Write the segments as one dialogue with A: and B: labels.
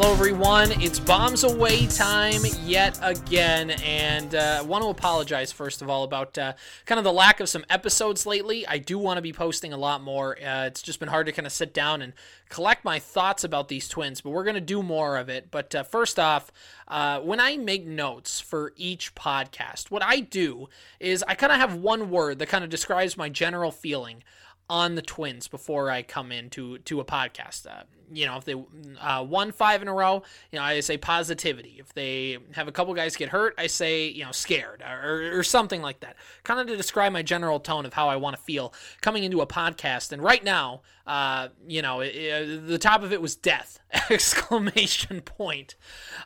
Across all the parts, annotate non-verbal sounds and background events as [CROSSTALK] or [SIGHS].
A: Hello, everyone. It's bombs away time yet again, and uh, I want to apologize first of all about uh, kind of the lack of some episodes lately. I do want to be posting a lot more. Uh, it's just been hard to kind of sit down and collect my thoughts about these twins, but we're going to do more of it. But uh, first off, uh, when I make notes for each podcast, what I do is I kind of have one word that kind of describes my general feeling on the Twins before I come into to a podcast. Uh, you know, if they uh, won five in a row, you know, I say positivity. If they have a couple guys get hurt, I say you know scared or, or something like that. Kind of to describe my general tone of how I want to feel coming into a podcast. And right now, uh, you know, it, it, the top of it was death [LAUGHS] exclamation point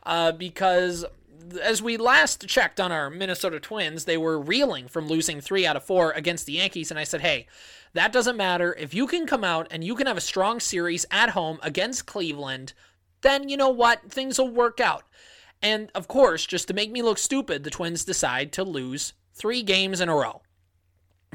A: uh, because as we last checked on our Minnesota Twins, they were reeling from losing three out of four against the Yankees. And I said, hey, that doesn't matter. If you can come out and you can have a strong series at home against Cleveland, then you know what? Things will work out. And of course, just to make me look stupid, the Twins decide to lose three games in a row.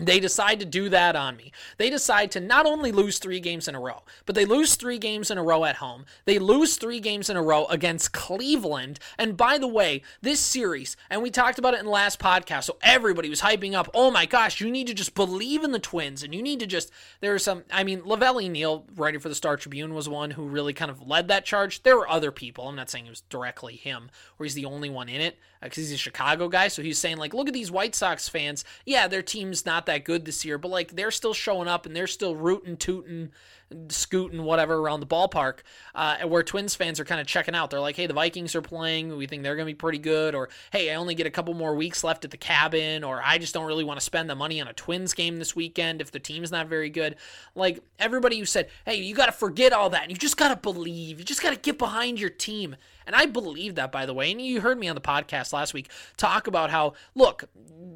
A: They decide to do that on me. They decide to not only lose three games in a row, but they lose three games in a row at home. They lose three games in a row against Cleveland. And by the way, this series, and we talked about it in the last podcast, so everybody was hyping up, oh my gosh, you need to just believe in the Twins, and you need to just, there are some, I mean, La Velle Neal, writing for the Star Tribune, was one who really kind of led that charge. There were other people, I'm not saying it was directly him, or he's the only one in it, because he's a Chicago guy, so he's saying, like, look at these White Sox fans. Yeah, their team's not that good this year, but like they're still showing up and they're still rooting, tooting, scooting, whatever around the ballpark. Uh, where Twins fans are kind of checking out. They're like, hey, the Vikings are playing. We think they're going to be pretty good. Or hey, I only get a couple more weeks left at the cabin. Or I just don't really want to spend the money on a Twins game this weekend if the team's not very good. Like everybody who said, hey, you got to forget all that. And you just got to believe. You just got to get behind your team. And I believe that, by the way. And you heard me on the podcast last week talk about how, look,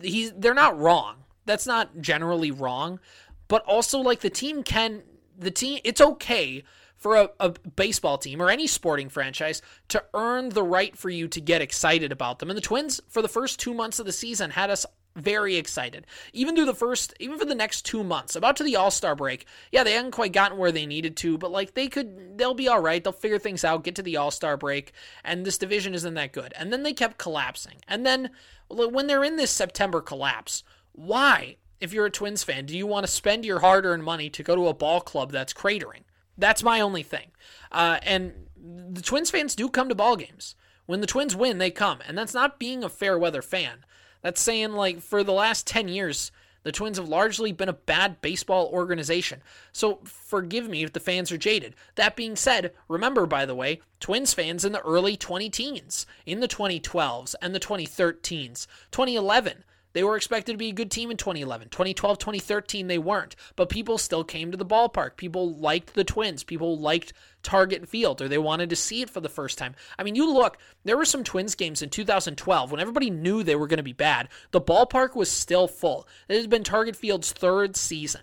A: he's they're not wrong that's not generally wrong, but also like the team can the team it's okay for a, a, baseball team or any sporting franchise to earn the right for you to get excited about them. And the Twins, for the first two months of the season, had us very excited. Even through the first, even for the next two months, about to the All Star break. Yeah, they hadn't quite gotten where they needed to, but like they could, they'll be all right. They'll figure things out, get to the All Star break, and this division isn't that good. And then they kept collapsing. And then when they're in this September collapse, why? if you're a Twins fan, do you want to spend your hard earned money to go to a ball club that's cratering? That's my only thing. Uh, and the Twins fans do come to ball games. When the Twins win, they come. And that's not being a fair weather fan. That's saying, like, for the last 10 years, the Twins have largely been a bad baseball organization. So forgive me if the fans are jaded. That being said, remember, by the way, Twins fans in the early 20 teens, in the 2012s and the 2013s, 2011, they were expected to be a good team in 2011. 2012, 2013, they weren't. But people still came to the ballpark. People liked the Twins. People liked Target Field, or they wanted to see it for the first time. I mean, you look, there were some Twins games in 2012 when everybody knew they were going to be bad. The ballpark was still full. It has been Target Field's third season.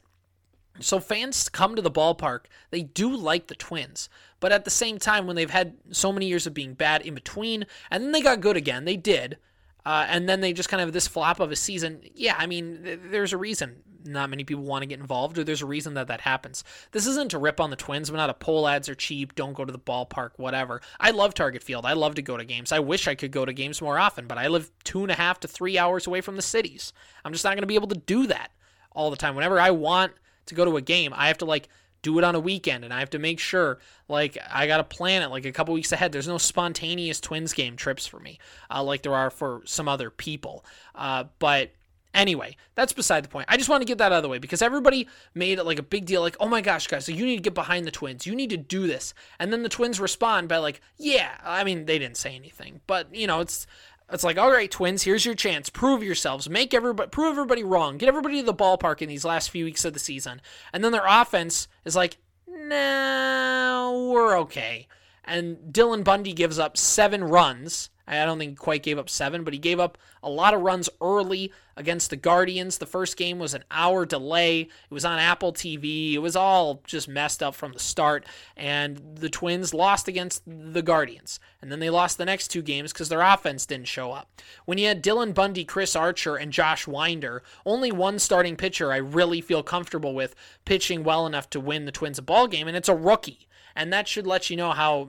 A: So fans come to the ballpark. They do like the Twins. But at the same time, when they've had so many years of being bad in between, and then they got good again, they did. Uh, and then they just kind of this flop of a season. Yeah, I mean, th- there's a reason not many people want to get involved, or there's a reason that that happens. This isn't to rip on the Twins. We're not a poll ads are cheap. Don't go to the ballpark. Whatever. I love Target Field. I love to go to games. I wish I could go to games more often, but I live two and a half to three hours away from the cities. I'm just not going to be able to do that all the time. Whenever I want to go to a game, I have to like do it on a weekend and I have to make sure like I got to plan it like a couple weeks ahead. There's no spontaneous Twins game trips for me uh, like there are for some other people. Uh, but anyway, that's beside the point. I just want to get that out of the way because everybody made it like a big deal like, "Oh my gosh, guys, so you need to get behind the Twins. You need to do this." And then the Twins respond by like, "Yeah, I mean, they didn't say anything, but you know, it's it's like, all right, twins, here's your chance. Prove yourselves. Make everybody prove everybody wrong. Get everybody to the ballpark in these last few weeks of the season. And then their offense is like, nah, we're okay. And Dylan Bundy gives up seven runs I don't think he quite gave up seven, but he gave up a lot of runs early against the Guardians. The first game was an hour delay. It was on Apple TV. It was all just messed up from the start. And the Twins lost against the Guardians. And then they lost the next two games because their offense didn't show up. When you had Dylan Bundy, Chris Archer, and Josh Winder, only one starting pitcher I really feel comfortable with pitching well enough to win the Twins a ball game, and it's a rookie. And that should let you know how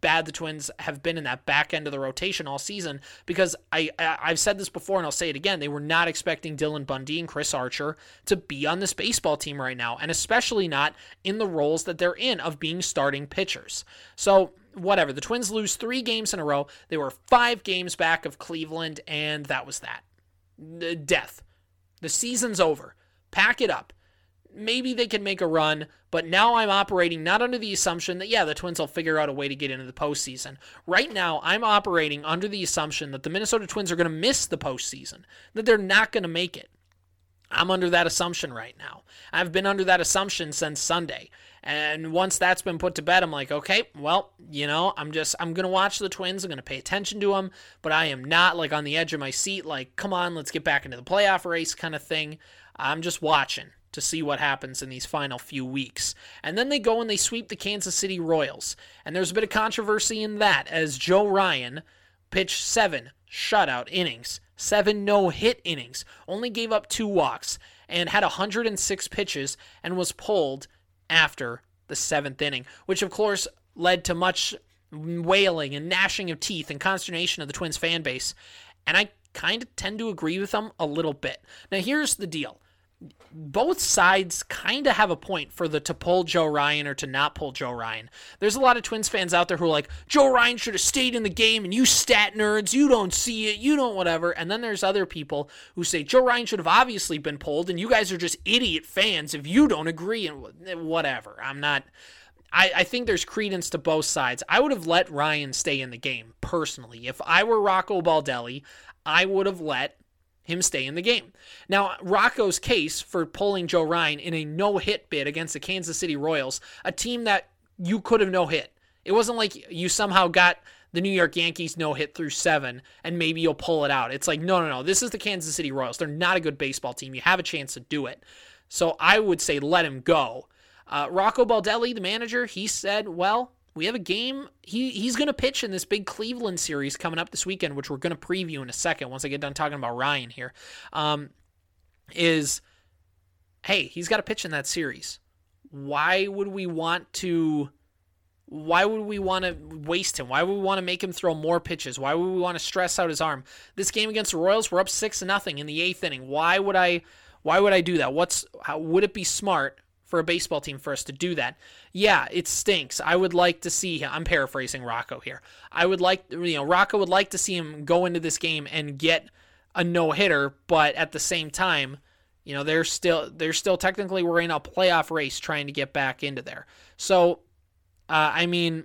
A: bad the Twins have been in that back end of the rotation all season. Because I, I I've said this before and I'll say it again. They were not expecting Dylan Bundy and Chris Archer to be on this baseball team right now, and especially not in the roles that they're in of being starting pitchers. So whatever. The Twins lose three games in a row. They were five games back of Cleveland, and that was that. Death. The season's over. Pack it up. Maybe they can make a run, but now I'm operating not under the assumption that, yeah, the Twins will figure out a way to get into the postseason. Right now, I'm operating under the assumption that the Minnesota Twins are going to miss the postseason, that they're not going to make it. I'm under that assumption right now. I've been under that assumption since Sunday. And once that's been put to bed, I'm like, okay, well, you know, I'm just, I'm going to watch the Twins. I'm going to pay attention to them, but I am not like on the edge of my seat, like, come on, let's get back into the playoff race kind of thing. I'm just watching to see what happens in these final few weeks. And then they go and they sweep the Kansas City Royals. And there's a bit of controversy in that as Joe Ryan pitched seven shutout innings, seven no hit innings, only gave up two walks, and had 106 pitches and was pulled after the seventh inning, which of course led to much wailing and gnashing of teeth and consternation of the Twins fan base. And I kind of tend to agree with them a little bit. Now, here's the deal both sides kind of have a point for the to pull Joe Ryan or to not pull Joe Ryan. There's a lot of Twins fans out there who are like, Joe Ryan should have stayed in the game, and you stat nerds, you don't see it, you don't whatever. And then there's other people who say Joe Ryan should have obviously been pulled, and you guys are just idiot fans if you don't agree and eh, whatever. I'm not. I, I think there's credence to both sides. I would have let Ryan stay in the game personally. If I were Rocco Baldelli, I would have let him stay in the game. Now, Rocco's case for pulling Joe Ryan in a no hit bid against the Kansas City Royals, a team that you could have no hit. It wasn't like you somehow got the New York Yankees no hit through seven and maybe you'll pull it out. It's like, no, no, no. This is the Kansas City Royals. They're not a good baseball team. You have a chance to do it. So I would say let him go. Uh, Rocco Baldelli, the manager, he said, well, we have a game. He he's going to pitch in this big Cleveland series coming up this weekend, which we're going to preview in a second once I get done talking about Ryan here. Um, is hey, he's got to pitch in that series. Why would we want to? Why would we want to waste him? Why would we want to make him throw more pitches? Why would we want to stress out his arm? This game against the Royals, we're up six nothing in the eighth inning. Why would I? Why would I do that? What's how would it be smart for a baseball team for us to do that. Yeah, it stinks. I would like to see him. I'm paraphrasing Rocco here. I would like, you know, Rocco would like to see him go into this game and get a no hitter, but at the same time, you know, they're still they're still technically we're in a playoff race trying to get back into there. So, uh, I mean,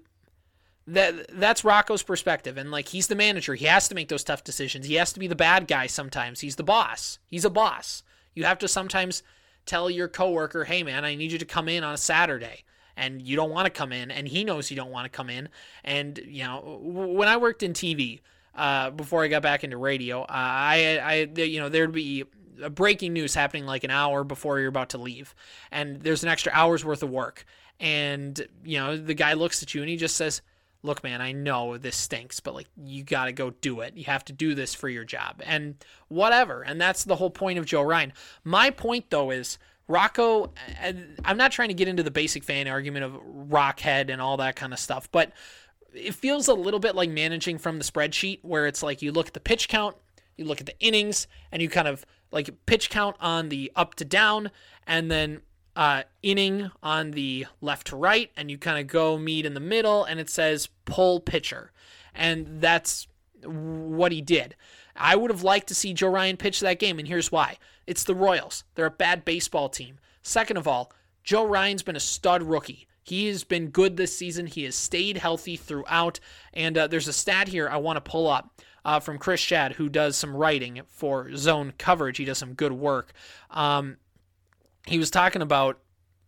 A: that that's Rocco's perspective, and like he's the manager, he has to make those tough decisions. He has to be the bad guy sometimes. He's the boss. He's a boss. You have to sometimes tell your coworker, hey man, I need you to come in on a Saturday. And you don't want to come in, and he knows you don't want to come in. And, you know, when I worked in TV, uh, before I got back into radio, uh, I, I, you know, there'd be breaking news happening like an hour before you're about to leave, and there's an extra hour's worth of work, and you know the guy looks at you and he just says, "Look, man, I know this stinks, but like you got to go do it. You have to do this for your job." And whatever, and that's the whole point of Joe Ryan. My point though is Rocco, I'm not trying to get into the basic fan argument of Rockhead and all that kind of stuff, but it feels a little bit like managing from the spreadsheet where it's like you look at the pitch count, you look at the innings, and you kind of like pitch count on the up to down, and then uh, inning on the left to right, and you kind of go meet in the middle, and it says pull pitcher. And that's what he did. I would have liked to see Joe Ryan pitch that game, and here's why. It's the Royals. They're a bad baseball team. Second of all, Joe Ryan's been a stud rookie. He has been good this season. He has stayed healthy throughout. And uh, there's a stat here I want to pull up uh, from Chris Schad, who does some writing for zone coverage. He does some good work. Um, he was talking about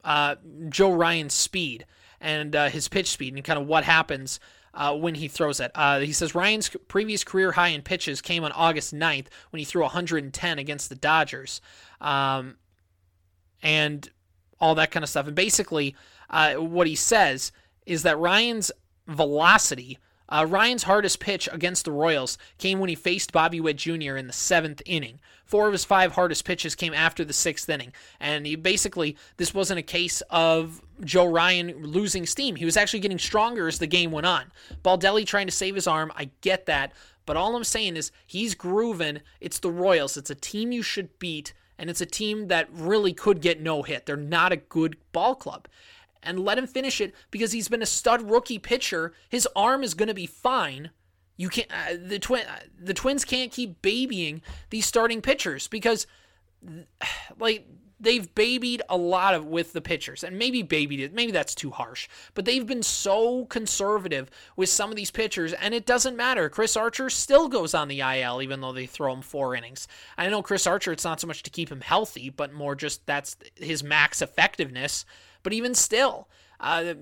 A: uh, Joe Ryan's speed and uh, his pitch speed and kind of what happens uh, when he throws it. Uh, he says Ryan's previous career high in pitches came on August 9th when he threw 110 against the Dodgers. Um, and all that kind of stuff. And basically, uh, what he says is that Ryan's velocity. Uh, Ryan's hardest pitch against the Royals came when he faced Bobby Witt Jr. in the seventh inning. Four of his five hardest pitches came after the sixth inning. And he basically, this wasn't a case of Joe Ryan losing steam. He was actually getting stronger as the game went on. Baldelli trying to save his arm. I get that. But all I'm saying is he's grooving. It's the Royals. It's a team you should beat, and it's a team that really could get no hit. They're not a good ball club. And let him finish it because he's been a stud rookie pitcher. His arm is going to be fine. You can't uh, the twin uh, the Twins can't keep babying these starting pitchers because [SIGHS] like they've babied a lot of with the pitchers and maybe babied it maybe that's too harsh but they've been so conservative with some of these pitchers and it doesn't matter chris archer still goes on the il even though they throw him four innings i know chris archer it's not so much to keep him healthy but more just that's his max effectiveness but even still uh,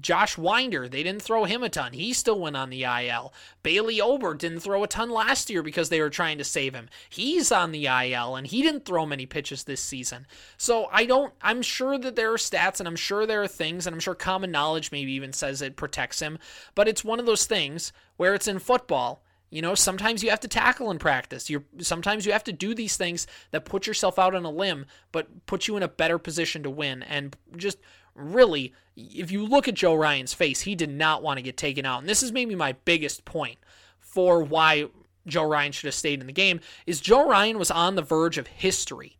A: Josh Winder, they didn't throw him a ton. He still went on the IL. Bailey Ober didn't throw a ton last year because they were trying to save him. He's on the IL and he didn't throw many pitches this season. So I don't, I'm sure that there are stats and I'm sure there are things and I'm sure common knowledge maybe even says it protects him. But it's one of those things where it's in football. You know, sometimes you have to tackle in practice. You're sometimes you have to do these things that put yourself out on a limb, but put you in a better position to win. And just really, if you look at Joe Ryan's face, he did not want to get taken out. And this is maybe my biggest point for why Joe Ryan should have stayed in the game is Joe Ryan was on the verge of history.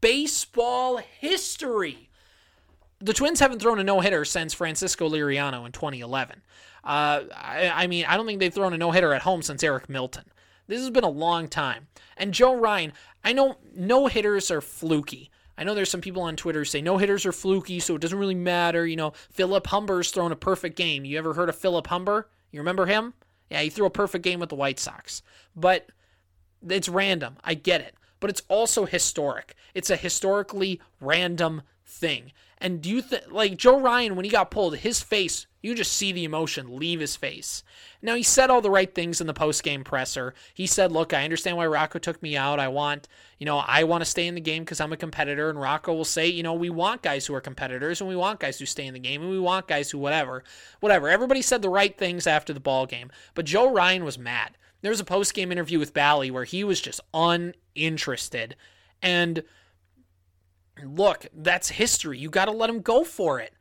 A: Baseball history. The Twins haven't thrown a no-hitter since Francisco Liriano in 2011. Uh, I, I mean, I don't think they've thrown a no-hitter at home since Eric Milton. This has been a long time. And Joe Ryan, I know no-hitters are fluky. I know there's some people on Twitter who say no hitters are fluky, so it doesn't really matter. You know, Philip Humber's thrown a perfect game. You ever heard of Philip Humber? You remember him? Yeah, he threw a perfect game with the White Sox. But it's random. I get it. But it's also historic. It's a historically random thing. And do you think, like Joe Ryan, when he got pulled, his face you just see the emotion leave his face. Now, he said all the right things in the post game presser. He said, Look, I understand why Rocco took me out. I want, you know, I want to stay in the game because I'm a competitor. And Rocco will say, You know, we want guys who are competitors and we want guys who stay in the game and we want guys who whatever. Whatever. Everybody said the right things after the ball game. But Joe Ryan was mad. There was a post game interview with Bally where he was just uninterested. And look, that's history. You got to let him go for it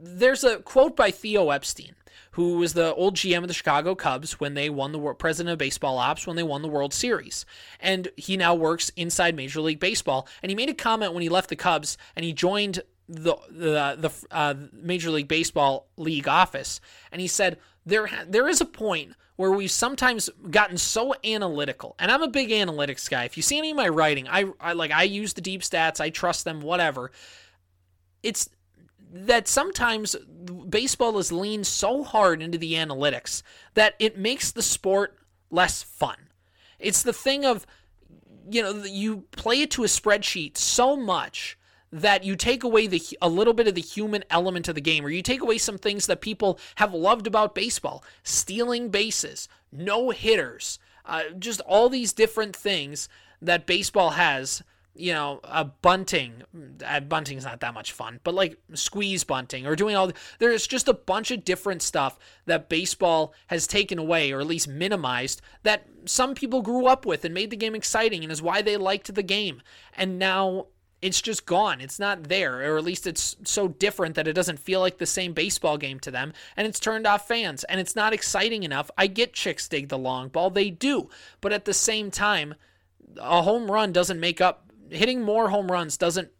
A: there's a quote by Theo Epstein, who was the old GM of the Chicago Cubs when they won the president of baseball ops when they won the World Series, and he now works inside Major League Baseball. And he made a comment when he left the Cubs and he joined the the the uh, Major League Baseball league office, and he said there there is a point where we've sometimes gotten so analytical and i'm a big analytics guy if you see any of my writing i, I like i use the deep stats i trust them whatever it's that sometimes baseball is leaned so hard into the analytics that it makes the sport less fun. It's the thing of, you know, you play it to a spreadsheet so much that you take away the a little bit of the human element of the game or you take away some things that people have loved about baseball stealing bases no hitters uh, just all these different things that baseball has you know, a bunting. Uh, bunting's not that much fun, but like squeeze bunting or doing all. There's just a bunch of different stuff that baseball has taken away or at least minimized that some people grew up with and made the game exciting and is why they liked the game. And now it's just gone. It's not there, or at least it's so different that it doesn't feel like the same baseball game to them, and it's turned off fans, and it's not exciting enough. I get chicks dig the long ball, they do, but at the same time, a home run doesn't make up hitting more home runs doesn't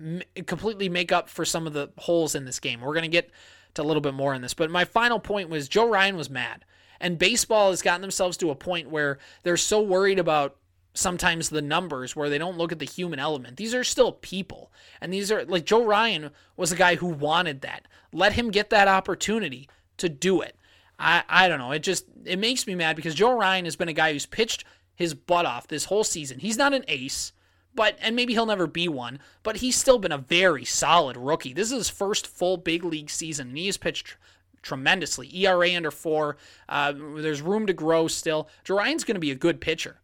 A: m- completely make up for some of the holes in this game. We're going to get to a little bit more on this, but my final point was Joe Ryan was mad. And baseball has gotten themselves to a point where they're so worried about sometimes the numbers where they don't look at the human element. These are still people. And these are like Joe Ryan was a guy who wanted that. Let him get that opportunity to do it. I, I don't know. It just it makes me mad because Joe Ryan has been a guy who's pitched his butt off this whole season. He's not an ace but and maybe he'll never be one, but he's still been a very solid rookie. This is his first full big league season, and he has pitched tremendously. ERA under four. Uh, there's room to grow still. Joe Ryan's going to be a good pitcher,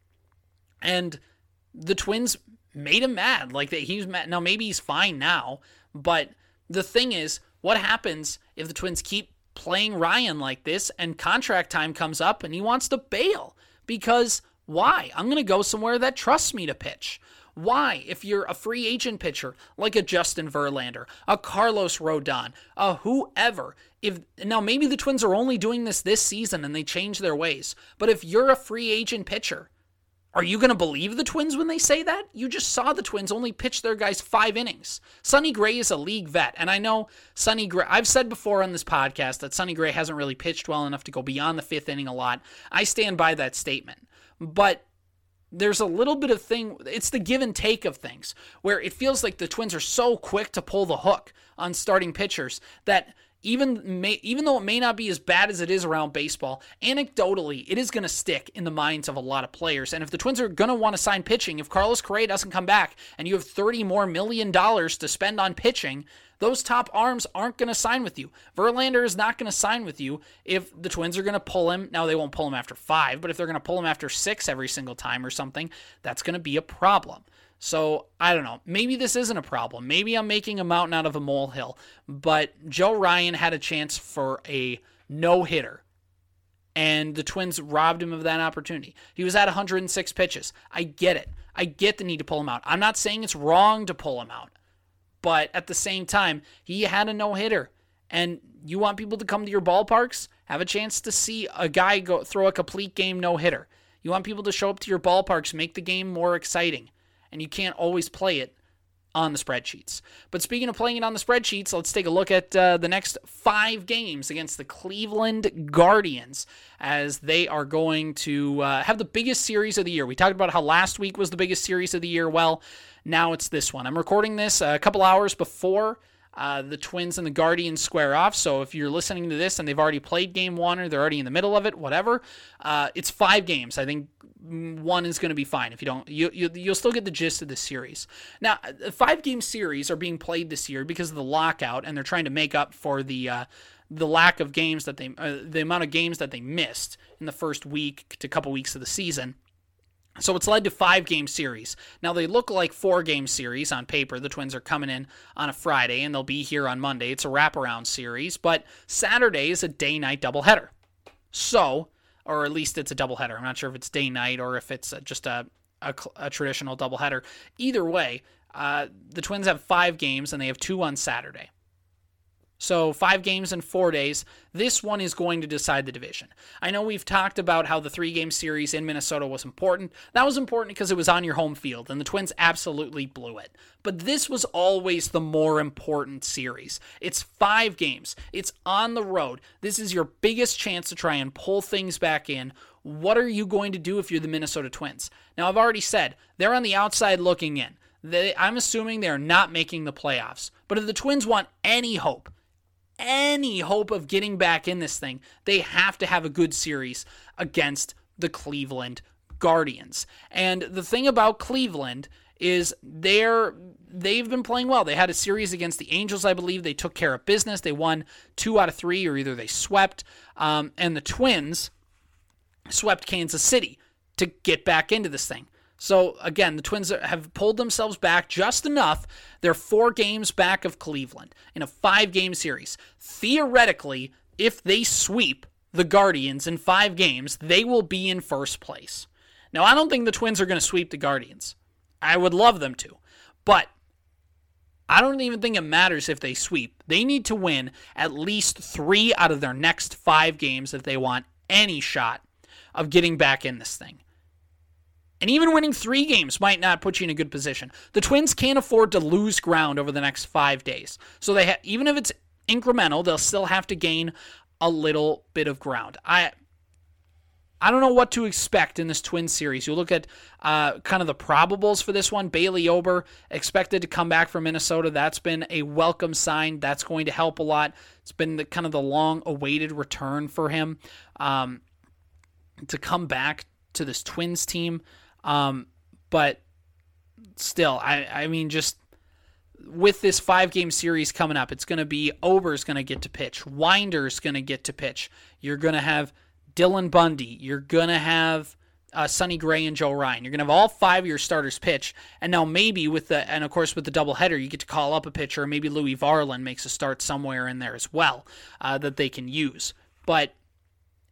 A: and the Twins made him mad. Like that, he's mad. Now maybe he's fine now, but the thing is, what happens if the Twins keep playing Ryan like this, and contract time comes up, and he wants to bail because why? I'm going to go somewhere that trusts me to pitch. Why, if you're a free agent pitcher like a Justin Verlander, a Carlos Rodon, a whoever, if now maybe the Twins are only doing this this season and they change their ways, but if you're a free agent pitcher, are you going to believe the Twins when they say that? You just saw the Twins only pitch their guys five innings. Sonny Gray is a league vet, and I know Sonny Gray. I've said before on this podcast that Sonny Gray hasn't really pitched well enough to go beyond the fifth inning a lot. I stand by that statement, but there's a little bit of thing it's the give and take of things where it feels like the twins are so quick to pull the hook on starting pitchers that even may, even though it may not be as bad as it is around baseball, anecdotally, it is going to stick in the minds of a lot of players. And if the Twins are going to want to sign pitching, if Carlos Correa doesn't come back and you have 30 more million dollars to spend on pitching, those top arms aren't going to sign with you. Verlander is not going to sign with you if the Twins are going to pull him. Now, they won't pull him after five, but if they're going to pull him after six every single time or something, that's going to be a problem. So I don't know. Maybe this isn't a problem. Maybe I'm making a mountain out of a molehill. But Joe Ryan had a chance for a no hitter. And the Twins robbed him of that opportunity. He was at 106 pitches. I get it. I get the need to pull him out. I'm not saying it's wrong to pull him out. But at the same time, he had a no hitter. And you want people to come to your ballparks, have a chance to see a guy go throw a complete game no hitter. You want people to show up to your ballparks, make the game more exciting and you can't always play it on the spreadsheets. But speaking of playing it on the spreadsheets, let's take a look at uh, the next five games against the Cleveland Guardians as they are going to uh, have the biggest series of the year. We talked about how last week was the biggest series of the year. Well, now it's this one. I'm recording this a couple hours before uh, the Twins and the Guardians square off. So if you're listening to this and they've already played game one or they're already in the middle of it, whatever, uh, it's five games. I think one is going to be fine. If you don't, you, you you'll still get the gist of the series. Now, five game series are being played this year because of the lockout, and they're trying to make up for the. Uh, the lack of games that they, uh, the amount of games that they missed in the first week to couple weeks of the season. So it's led to five game series. Now they look like four game series on paper. The Twins are coming in on a Friday and they'll be here on Monday. It's a wraparound series, but Saturday is a day night doubleheader. So, or at least it's a doubleheader. I'm not sure if it's day night or if it's just a, a, a traditional doubleheader. Either way, uh, the Twins have five games and they have two on Saturday. So, five games in four days. This one is going to decide the division. I know we've talked about how the three game series in Minnesota was important. That was important because it was on your home field, and the Twins absolutely blew it. But this was always the more important series. It's five games, it's on the road. This is your biggest chance to try and pull things back in. What are you going to do if you're the Minnesota Twins? Now, I've already said they're on the outside looking in. They, I'm assuming they're not making the playoffs. But if the Twins want any hope, any hope of getting back in this thing, they have to have a good series against the Cleveland Guardians. And the thing about Cleveland is they're they've been playing well. They had a series against the Angels, I believe. They took care of business. They won two out of three, or either they swept. Um, and the Twins swept Kansas City to get back into this thing. So again, the Twins have pulled themselves back just enough. They're four games back of Cleveland in a five game series. Theoretically, if they sweep the Guardians in five games, they will be in first place. Now, I don't think the Twins are going to sweep the Guardians. I would love them to. But I don't even think it matters if they sweep. They need to win at least three out of their next five games if they want any shot of getting back in this thing. And even winning three games might not put you in a good position. The Twins can't afford to lose ground over the next five days. So they ha- even if it's incremental, they'll still have to gain a little bit of ground. I I don't know what to expect in this Twin series. You look at uh, kind of the probables for this one. Bailey Ober expected to come back from Minnesota. That's been a welcome sign. That's going to help a lot. It's been the, kind of the long-awaited return for him um, to come back to this Twins team. Um, but still, I, I mean, just with this five game series coming up, it's going to be Ober's going to get to pitch, Winder's going to get to pitch. You're going to have Dylan Bundy. You're going to have uh, Sonny Gray and Joe Ryan. You're going to have all five of your starters pitch. And now maybe with the, and of course with the doubleheader, you get to call up a pitcher. Maybe Louie Varland makes a start somewhere in there as well uh, that they can use. But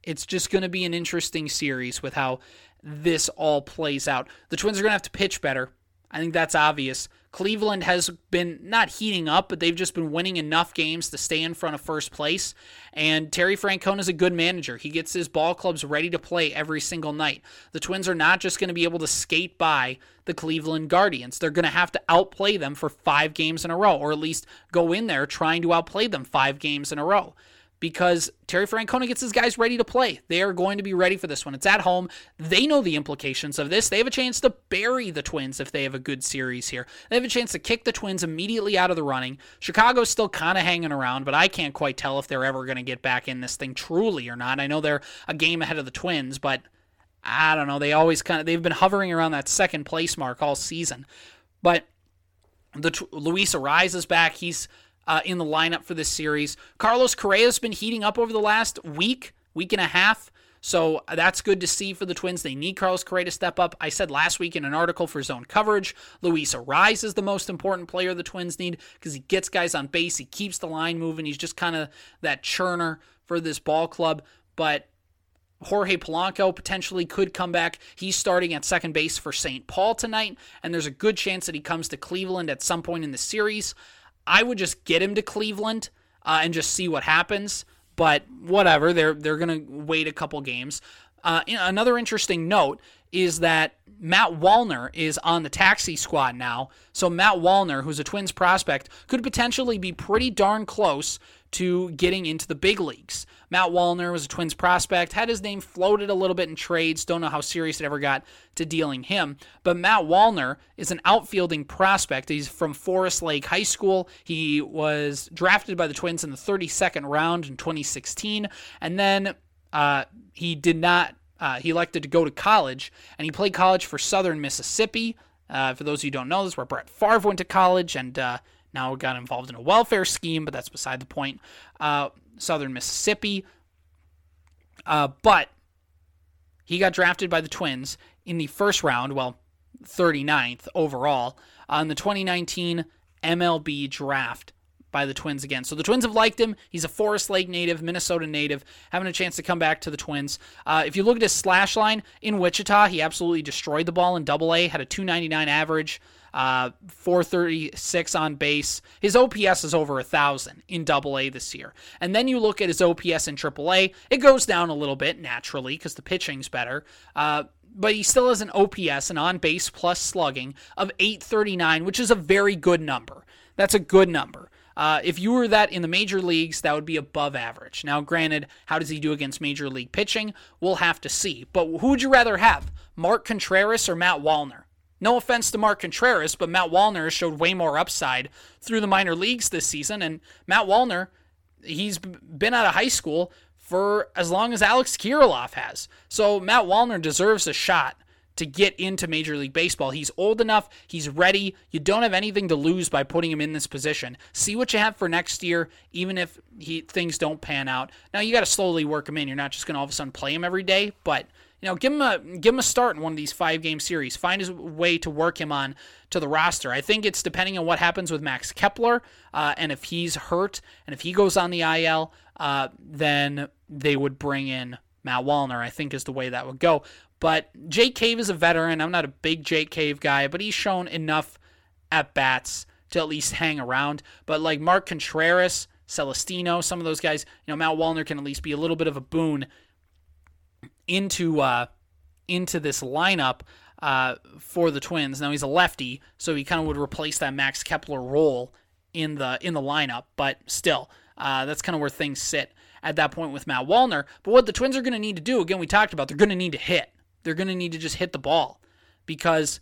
A: it's just going to be an interesting series with how this all plays out. The Twins are going to have to pitch better. I think that's obvious. Cleveland has been not heating up, but they've just been winning enough games to stay in front of first place. And Terry Francona is a good manager. He gets his ball clubs ready to play every single night. The Twins are not just going to be able to skate by the Cleveland Guardians. They're going to have to outplay them for five games in a row, or at least go in there trying to outplay them five games in a row because Terry Francona gets his guys ready to play. They are going to be ready for this one. It's at home. They know the implications of this. They have a chance to bury the Twins if they have a good series here. They have a chance to kick the Twins immediately out of the running. Chicago's still kind of hanging around, but I can't quite tell if they're ever going to get back in this thing truly or not. I know they're a game ahead of the Twins, but I don't know. They always kind of they've been hovering around that second place mark all season. But the Luis Arraez is back. He's uh, in the lineup for this series. Carlos Correa has been heating up over the last week, week and a half. So that's good to see for the Twins. They need Carlos Correa to step up. I said last week in an article for Zone Coverage, Luis Arraez is the most important player the Twins need because he gets guys on base. He keeps the line moving. He's just kind of that churner for this ball club. But Jorge Polanco potentially could come back. He's starting at second base for St. Paul tonight, and there's a good chance that he comes to Cleveland at some point in the series. I would just get him to Cleveland uh, and just see what happens. But whatever, they're they're gonna wait a couple games. Uh, another interesting note is that Matt Wallner is on the taxi squad now. So Matt Wallner, who's a Twins prospect, could potentially be pretty darn close to getting into the big leagues. Matt Wallner was a Twins prospect, had his name floated a little bit in trades. Don't know how serious it ever got to dealing him. But Matt Wallner is an outfielding prospect. He's from Forest Lake High School. He was drafted by the Twins in the 32nd round in 2016. And then uh, he did not, uh, he elected to go to college, and he played college for Southern Mississippi. Uh, for those who don't know, this is where Brett Favre went to college, and uh, now got involved in a welfare scheme, but that's beside the point. Uh, Southern Mississippi. Uh, but he got drafted by the Twins in the first round, well, 39th overall, on the 2019 MLB draft by the Twins again. So the Twins have liked him. He's a Forest Lake native, Minnesota native, having a chance to come back to the Twins. Uh, if you look at his slash line in Wichita, he absolutely destroyed the ball in Double A, had a 299 average uh, 436 on base. His OPS is over a thousand in Double A this year. And then you look at his OPS in Triple A, it goes down a little bit naturally because the pitching's better. Uh, but he still has an OPS, an on base plus slugging of 839, which is a very good number. That's a good number. Uh, if you were that in the major leagues, that would be above average. Now, granted, how does he do against major league pitching? We'll have to see. But who would you rather have, Mark Contreras or Matt Wallner? No offense to Mark Contreras, but Matt Wallner showed way more upside through the minor leagues this season. And Matt Wallner, he's been out of high school for as long as Alex Kirilloff has. So Matt Wallner deserves a shot to get into Major League Baseball. He's old enough, he's ready. You don't have anything to lose by putting him in this position. See what you have for next year, even if he, things don't pan out. Now you got to slowly work him in. You're not just going to all of a sudden play him every day, but you know, give him a give him a start in one of these five game series. Find a way to work him on to the roster. I think it's depending on what happens with Max Kepler uh, and if he's hurt and if he goes on the IL, uh, then they would bring in Matt Wallner. I think is the way that would go. But Jake Cave is a veteran. I'm not a big Jake Cave guy, but he's shown enough at bats to at least hang around. But like Mark Contreras, Celestino, some of those guys, you know, Matt Wallner can at least be a little bit of a boon into uh, into this lineup uh, for the Twins. Now he's a lefty, so he kind of would replace that Max Kepler role in the in the lineup. But still, uh, that's kind of where things sit at that point with Matt Wallner. But what the Twins are going to need to do, again, we talked about, they're going to need to hit. They're going to need to just hit the ball because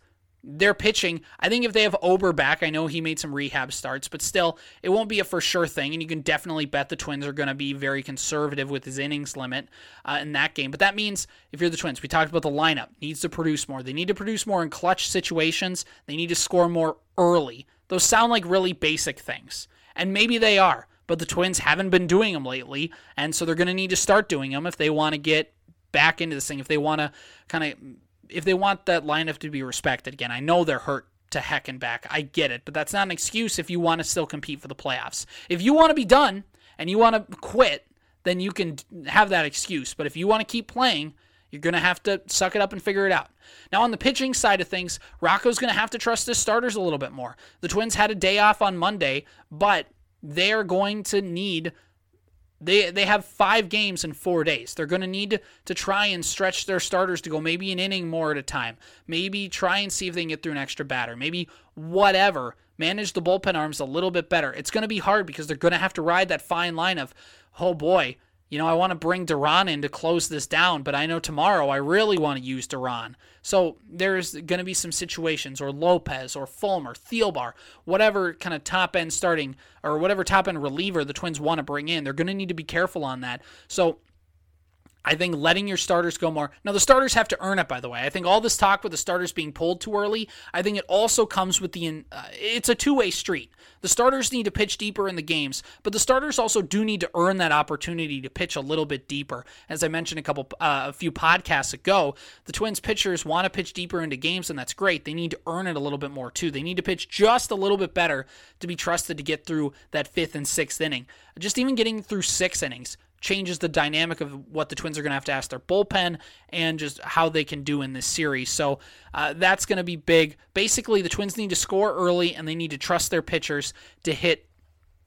A: their pitching, I think if they have Ober back, I know he made some rehab starts, but still, it won't be a for sure thing. And you can definitely bet the Twins are going to be very conservative with his innings limit uh, in that game. But that means if you're the Twins, we talked about the lineup needs to produce more. They need to produce more in clutch situations. They need to score more early. Those sound like really basic things, and maybe they are. But the Twins haven't been doing them lately, and so they're going to need to start doing them if they want to get back into this thing. If they want to kind of if they want that lineup to be respected again, I know they're hurt to heck and back. I get it, but that's not an excuse if you want to still compete for the playoffs. If you want to be done and you want to quit, then you can have that excuse. But if you want to keep playing, You're going to have to suck it up and figure it out. Now, on the pitching side of things, Rocco's going to have to trust his starters a little bit more. The Twins had a day off on Monday, but they are going to need they they have five games in four days. They're going to need to try and stretch their starters to go maybe an inning more at a time. Maybe try and see if they can get through an extra batter. Maybe whatever. Manage the bullpen arms a little bit better. It's going to be hard because they're going to have to ride that fine line of, oh boy, you know, I want to bring Duran in to close this down, but I know tomorrow I really want to use Duran. So there's going to be some situations, or Lopez, or Fulmer, Thielbar, whatever kind of top end starting, or whatever top end reliever the Twins want to bring in. They're going to need to be careful on that. So I think letting your starters go more. Now, the starters have to earn it, by the way. I think all this talk with the starters being pulled too early, I think it also comes with the. Uh, it's a two way street. The starters need to pitch deeper in the games, but the starters also do need to earn that opportunity to pitch a little bit deeper. As I mentioned a couple, uh, a few podcasts ago, the Twins pitchers want to pitch deeper into games, and that's great. They need to earn it a little bit more, too. They need to pitch just a little bit better to be trusted to get through that fifth and sixth inning. Just even getting through six innings changes the dynamic of what the Twins are going to have to ask their bullpen and just how they can do in this series. So uh, that's going to be big. Basically, the Twins need to score early and they need to trust their pitchers to hit.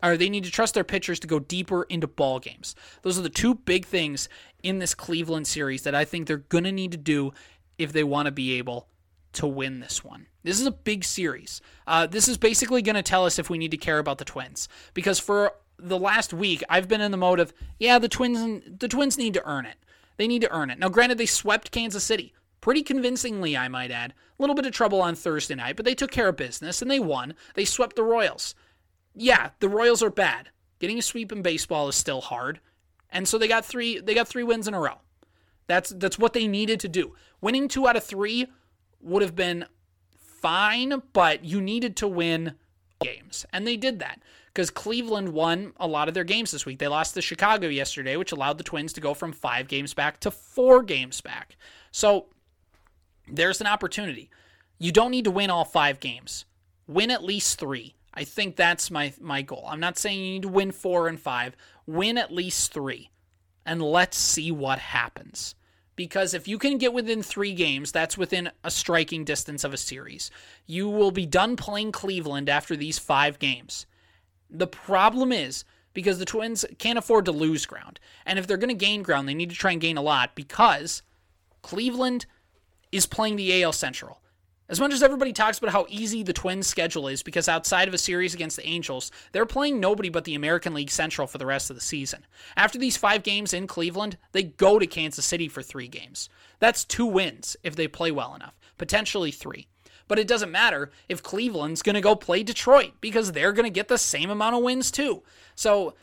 A: Or they need to trust their pitchers to go deeper into ball games. Those are the two big things in this Cleveland series that I think they're going to need to do if they want to be able to win this one. This is a big series. Uh, this is basically going to tell us if we need to care about the Twins because for the last week, I've been in the mode of, yeah, the Twins the Twins need to earn it. They need to earn it. Now, granted, they swept Kansas City pretty convincingly, I might add. A little bit of trouble on Thursday night, but they took care of business and they won. They swept the Royals. Yeah, the Royals are bad. Getting a sweep in baseball is still hard, and so they got three. They got three wins in a row. That's that's what they needed to do. Winning two out of three would have been fine, but you needed to win games, and they did that because Cleveland won a lot of their games this week. They lost to Chicago yesterday, which allowed the Twins to go from five games back to four games back. So there's an opportunity. You don't need to win all five games. Win at least three. I think that's my my goal. I'm not saying you need to win four and five. Win at least three, and let's see what happens. Because if you can get within three games, that's within a striking distance of a series. You will be done playing Cleveland after these five games. The problem is because the Twins can't afford to lose ground. And if they're going to gain ground, they need to try and gain a lot because Cleveland is playing the AL Central. As much as everybody talks about how easy the Twins' schedule is, because outside of a series against the Angels, they're playing nobody but the American League Central for the rest of the season. After these five games in Cleveland, they go to Kansas City for three games. That's two wins if they play well enough, potentially three. But it doesn't matter if Cleveland's going to go play Detroit because they're going to get the same amount of wins too. So,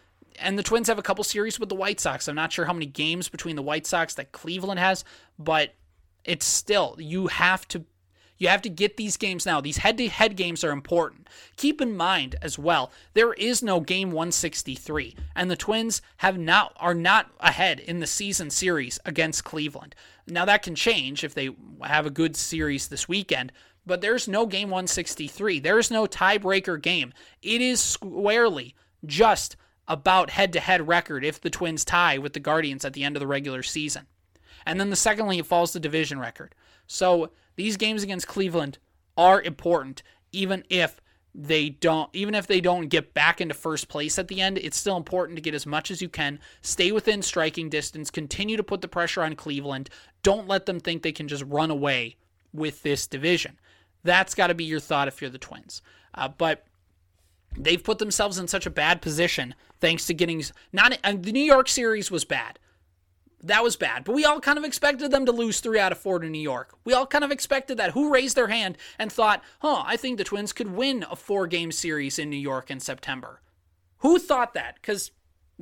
A: and the Twins have a couple series with the White Sox. I'm not sure how many games between the White Sox that Cleveland has, but it's still you have to you have to get these games now. These head-to-head games are important. Keep in mind as well, there is no game 163, and the Twins have not are not ahead in the season series against Cleveland. Now that can change if they have a good series this weekend, but there's no game 163. There's no tiebreaker game. It is squarely just about head to head record if the Twins tie with the Guardians at the end of the regular season. And then the secondly, it falls to division record. So these games against Cleveland are important, even if they don't even if they don't get back into first place at the end it's still important to get as much as you can stay within striking distance continue to put the pressure on cleveland don't let them think they can just run away with this division that's got to be your thought if you're the Twins. Uh, but they've put themselves in such a bad position thanks to getting not uh, the New York series was bad. That was bad, but we all kind of expected them to lose three out of four to New York. We all kind of expected that. Who raised their hand and thought, huh, I think the Twins could win a four game series in New York in September? Who thought that? Because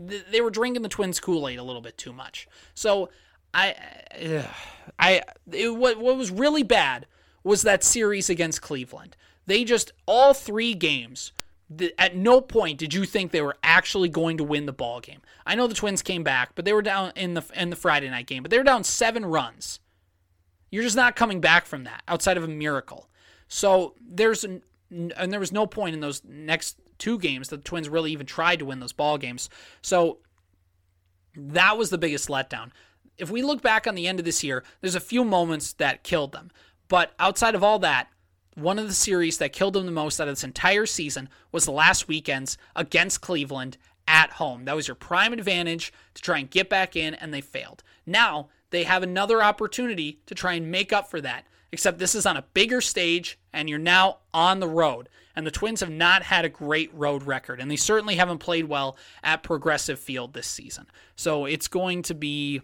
A: th- they were drinking the Twins Kool Aid a little bit too much. So I, I, it, what, what was really bad was that series against Cleveland. They just, all three games, at no point did you think they were actually going to win the ball game. I know the Twins came back, but they were down in the in the Friday night game, but they were down 7 runs. You're just not coming back from that outside of a miracle. So there's an, and there was no point in those next two games that the Twins really even tried to win those ball games. So that was the biggest letdown. if we look back on the end of this year, there's a few moments that killed them. But outside of all that, one of the series that killed them the most out of this entire season was the last weekends against Cleveland at home. That was your prime advantage to try and get back in, and they failed. Now they have another opportunity to try and make up for that, except this is on a bigger stage, and you're now on the road. And the Twins have not had a great road record, and they certainly haven't played well at Progressive Field this season. So it's going to be,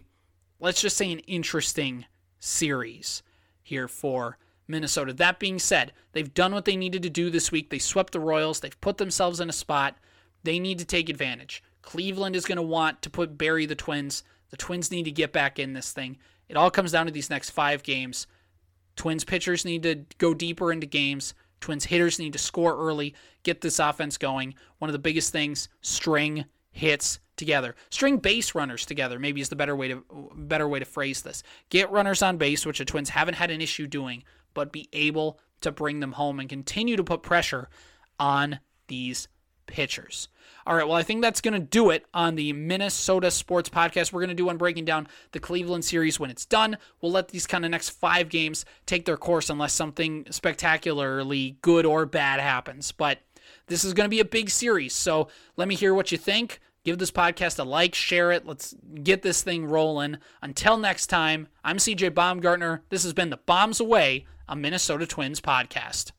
A: let's just say, an interesting series here for Minnesota. That being said, they've done what they needed to do this week. They swept the Royals, they've put themselves in a spot. They need to take advantage. Cleveland is going to want to put bury the Twins. The Twins need to get back in this thing. It all comes down to these next five games. Twins pitchers need to go deeper into games. Twins hitters need to score early, get this offense going. One of the biggest things, string hits together. String base runners together, maybe is the better way to better way to phrase this. Get runners on base, which the Twins haven't had an issue doing, but be able to bring them home and continue to put pressure on these pitchers. All right, well, I think that's going to do it on the Minnesota Sports Podcast. We're going to do one breaking down the Cleveland series when it's done. We'll let these kind of next five games take their course unless something spectacularly good or bad happens. But this is going to be a big series, so let me hear what you think. Give this podcast a like, share it. Let's get this thing rolling. Until next time, I'm CJ Baumgartner. This has been the Bombs Away, a Minnesota Twins podcast.